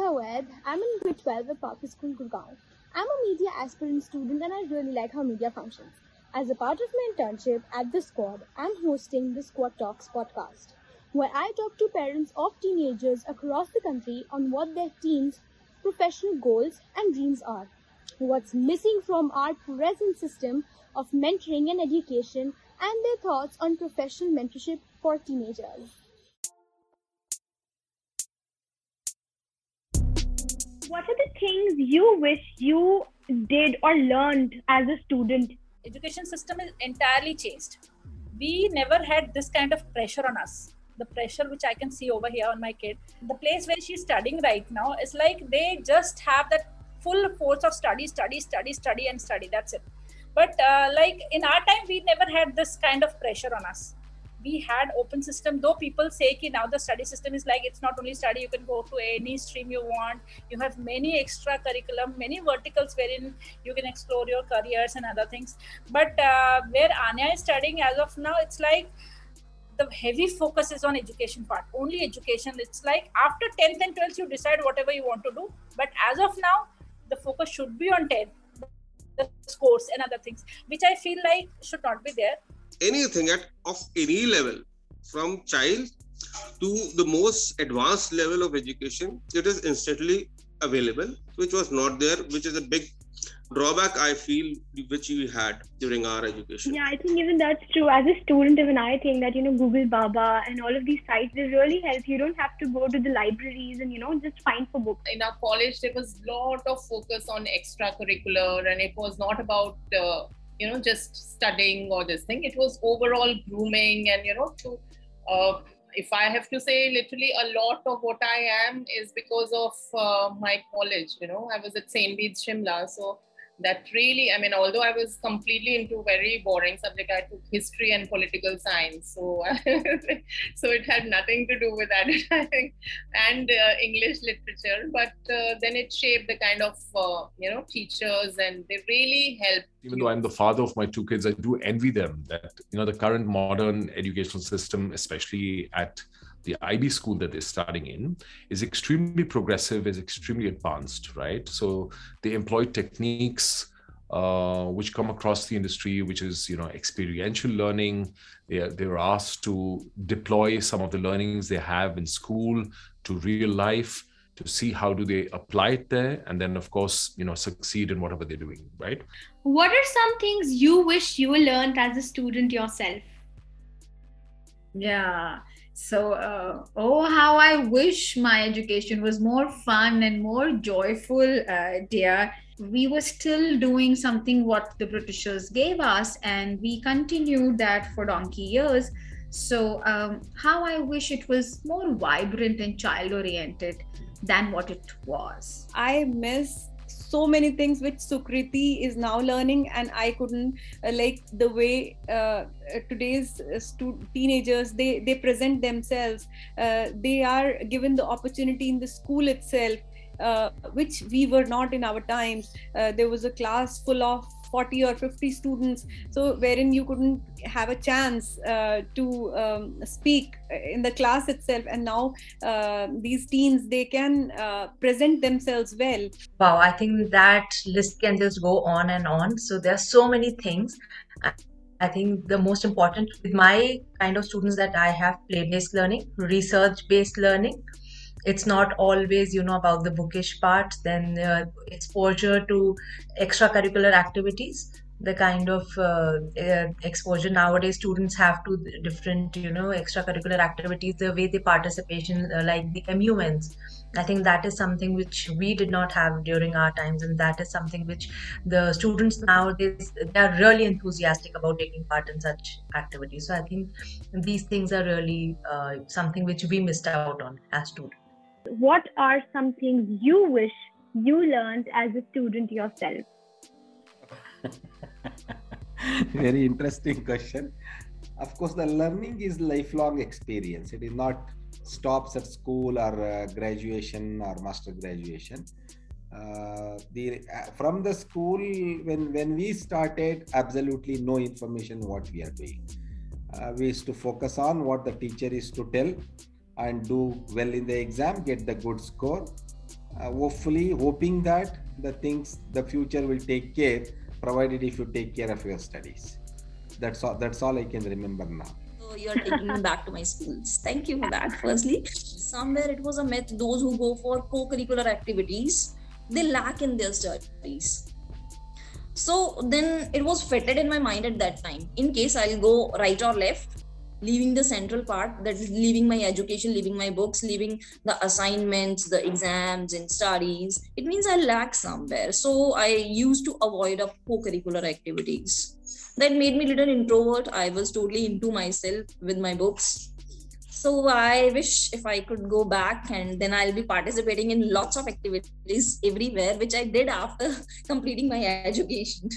Priyanka Wed. I'm in grade 12 at Parker School, Gurgaon. I'm a media aspirant student and I really like how media functions. As a part of my internship at the Squad, I'm hosting the Squad Talks podcast, where I talk to parents of teenagers across the country on what their teens' professional goals and dreams are, what's missing from our present system of mentoring and education, and their thoughts on professional mentorship for teenagers. What are the things you wish you did or learned as a student? Education system is entirely changed. We never had this kind of pressure on us. The pressure which I can see over here on my kid. The place where she's studying right now is like they just have that full force of study, study, study, study, and study. That's it. But uh, like in our time, we never had this kind of pressure on us we had open system though people say ki now the study system is like it's not only study you can go to any stream you want. You have many extra curriculum many verticals wherein you can explore your careers and other things. But uh, where anya is studying as of now it's like the heavy focus is on education part. Only education. It's like after 10th and 12th you decide whatever you want to do. But as of now the focus should be on 10th the scores and other things which i feel like should not be there anything at of any level from child to the most advanced level of education it is instantly available which was not there which is a big drawback i feel which we had during our education. Yeah i think even that's true. As a student even i think that you know google baba and all of these sites they really help. You don't have to go to the libraries and you know just find for books. In our college there was a lot of focus on extracurricular and it was not about uh, you know just studying or this thing. It was overall grooming and you know to uh, if i have to say literally a lot of what i am is because of uh, my college you know. I was at st bede's shimla so that really i mean although i was completely into very boring subject i took history and political science. So so it had nothing to do with advertising and uh, english literature. But uh, then it shaped the kind of uh, you know teachers and they really helped even though i'm the father of my two kids i do envy them that you know the current modern educational system especially at the IB school that they're studying in is extremely progressive, is extremely advanced, right? So they employ techniques uh, which come across the industry, which is you know experiential learning. They are, they're asked to deploy some of the learnings they have in school to real life to see how do they apply it there and then of course you know succeed in whatever they're doing right what are some things you wish you learned as a student yourself yeah so, uh, oh, how I wish my education was more fun and more joyful, uh, dear. We were still doing something what the Britishers gave us, and we continued that for donkey years. So, um, how I wish it was more vibrant and child oriented than what it was. I miss so many things which Sukriti is now learning, and I couldn't uh, like the way uh, today's uh, stu- teenagers they they present themselves. Uh, they are given the opportunity in the school itself. Uh, which we were not in our times. Uh, there was a class full of 40 or 50 students so wherein you couldn't have a chance uh, to um, speak in the class itself. And now uh, these teens they can uh, present themselves well. Wow i think that list can just go on and on. So there are so many things. I think the most important with my kind of students that I have play based learning, research based learning, it's not always you know about the bookish part then uh, exposure to extracurricular activities the kind of uh, uh, exposure nowadays students have to different you know extracurricular activities the way they participation uh, like the MUNs I think that is something which we did not have during our times, and that is something which the students nowadays they are really enthusiastic about taking part in such activities. So I think these things are really uh, something which we missed out on as students what are some things you wish you learned as a student yourself? Very interesting question. Of course, the learning is lifelong experience. It is not stops at school or uh, graduation or master graduation. Uh, the uh, from the school when when we started, absolutely no information what we are doing. Uh, we used to focus on what the teacher is to tell and do well in the exam, get the good score. uh, hopefully hoping that the things the future will take care provided if you take care of your studies. That's all that's all i can remember now. So you're taking me back to my schools. Thank you for that firstly. Somewhere it was a myth those who go for co-curricular activities they lack in their studies. So then it was fitted in my mind at that time. In case i'll go right or left leaving the central part that is leaving my education leaving my books leaving the assignments the exams and studies it means i lack somewhere. So i used to avoid up co-curricular activities. That made me little introvert. I was totally into myself with my books. So i wish if i could go back and then i'll be participating in lots of activities everywhere which i did after completing my education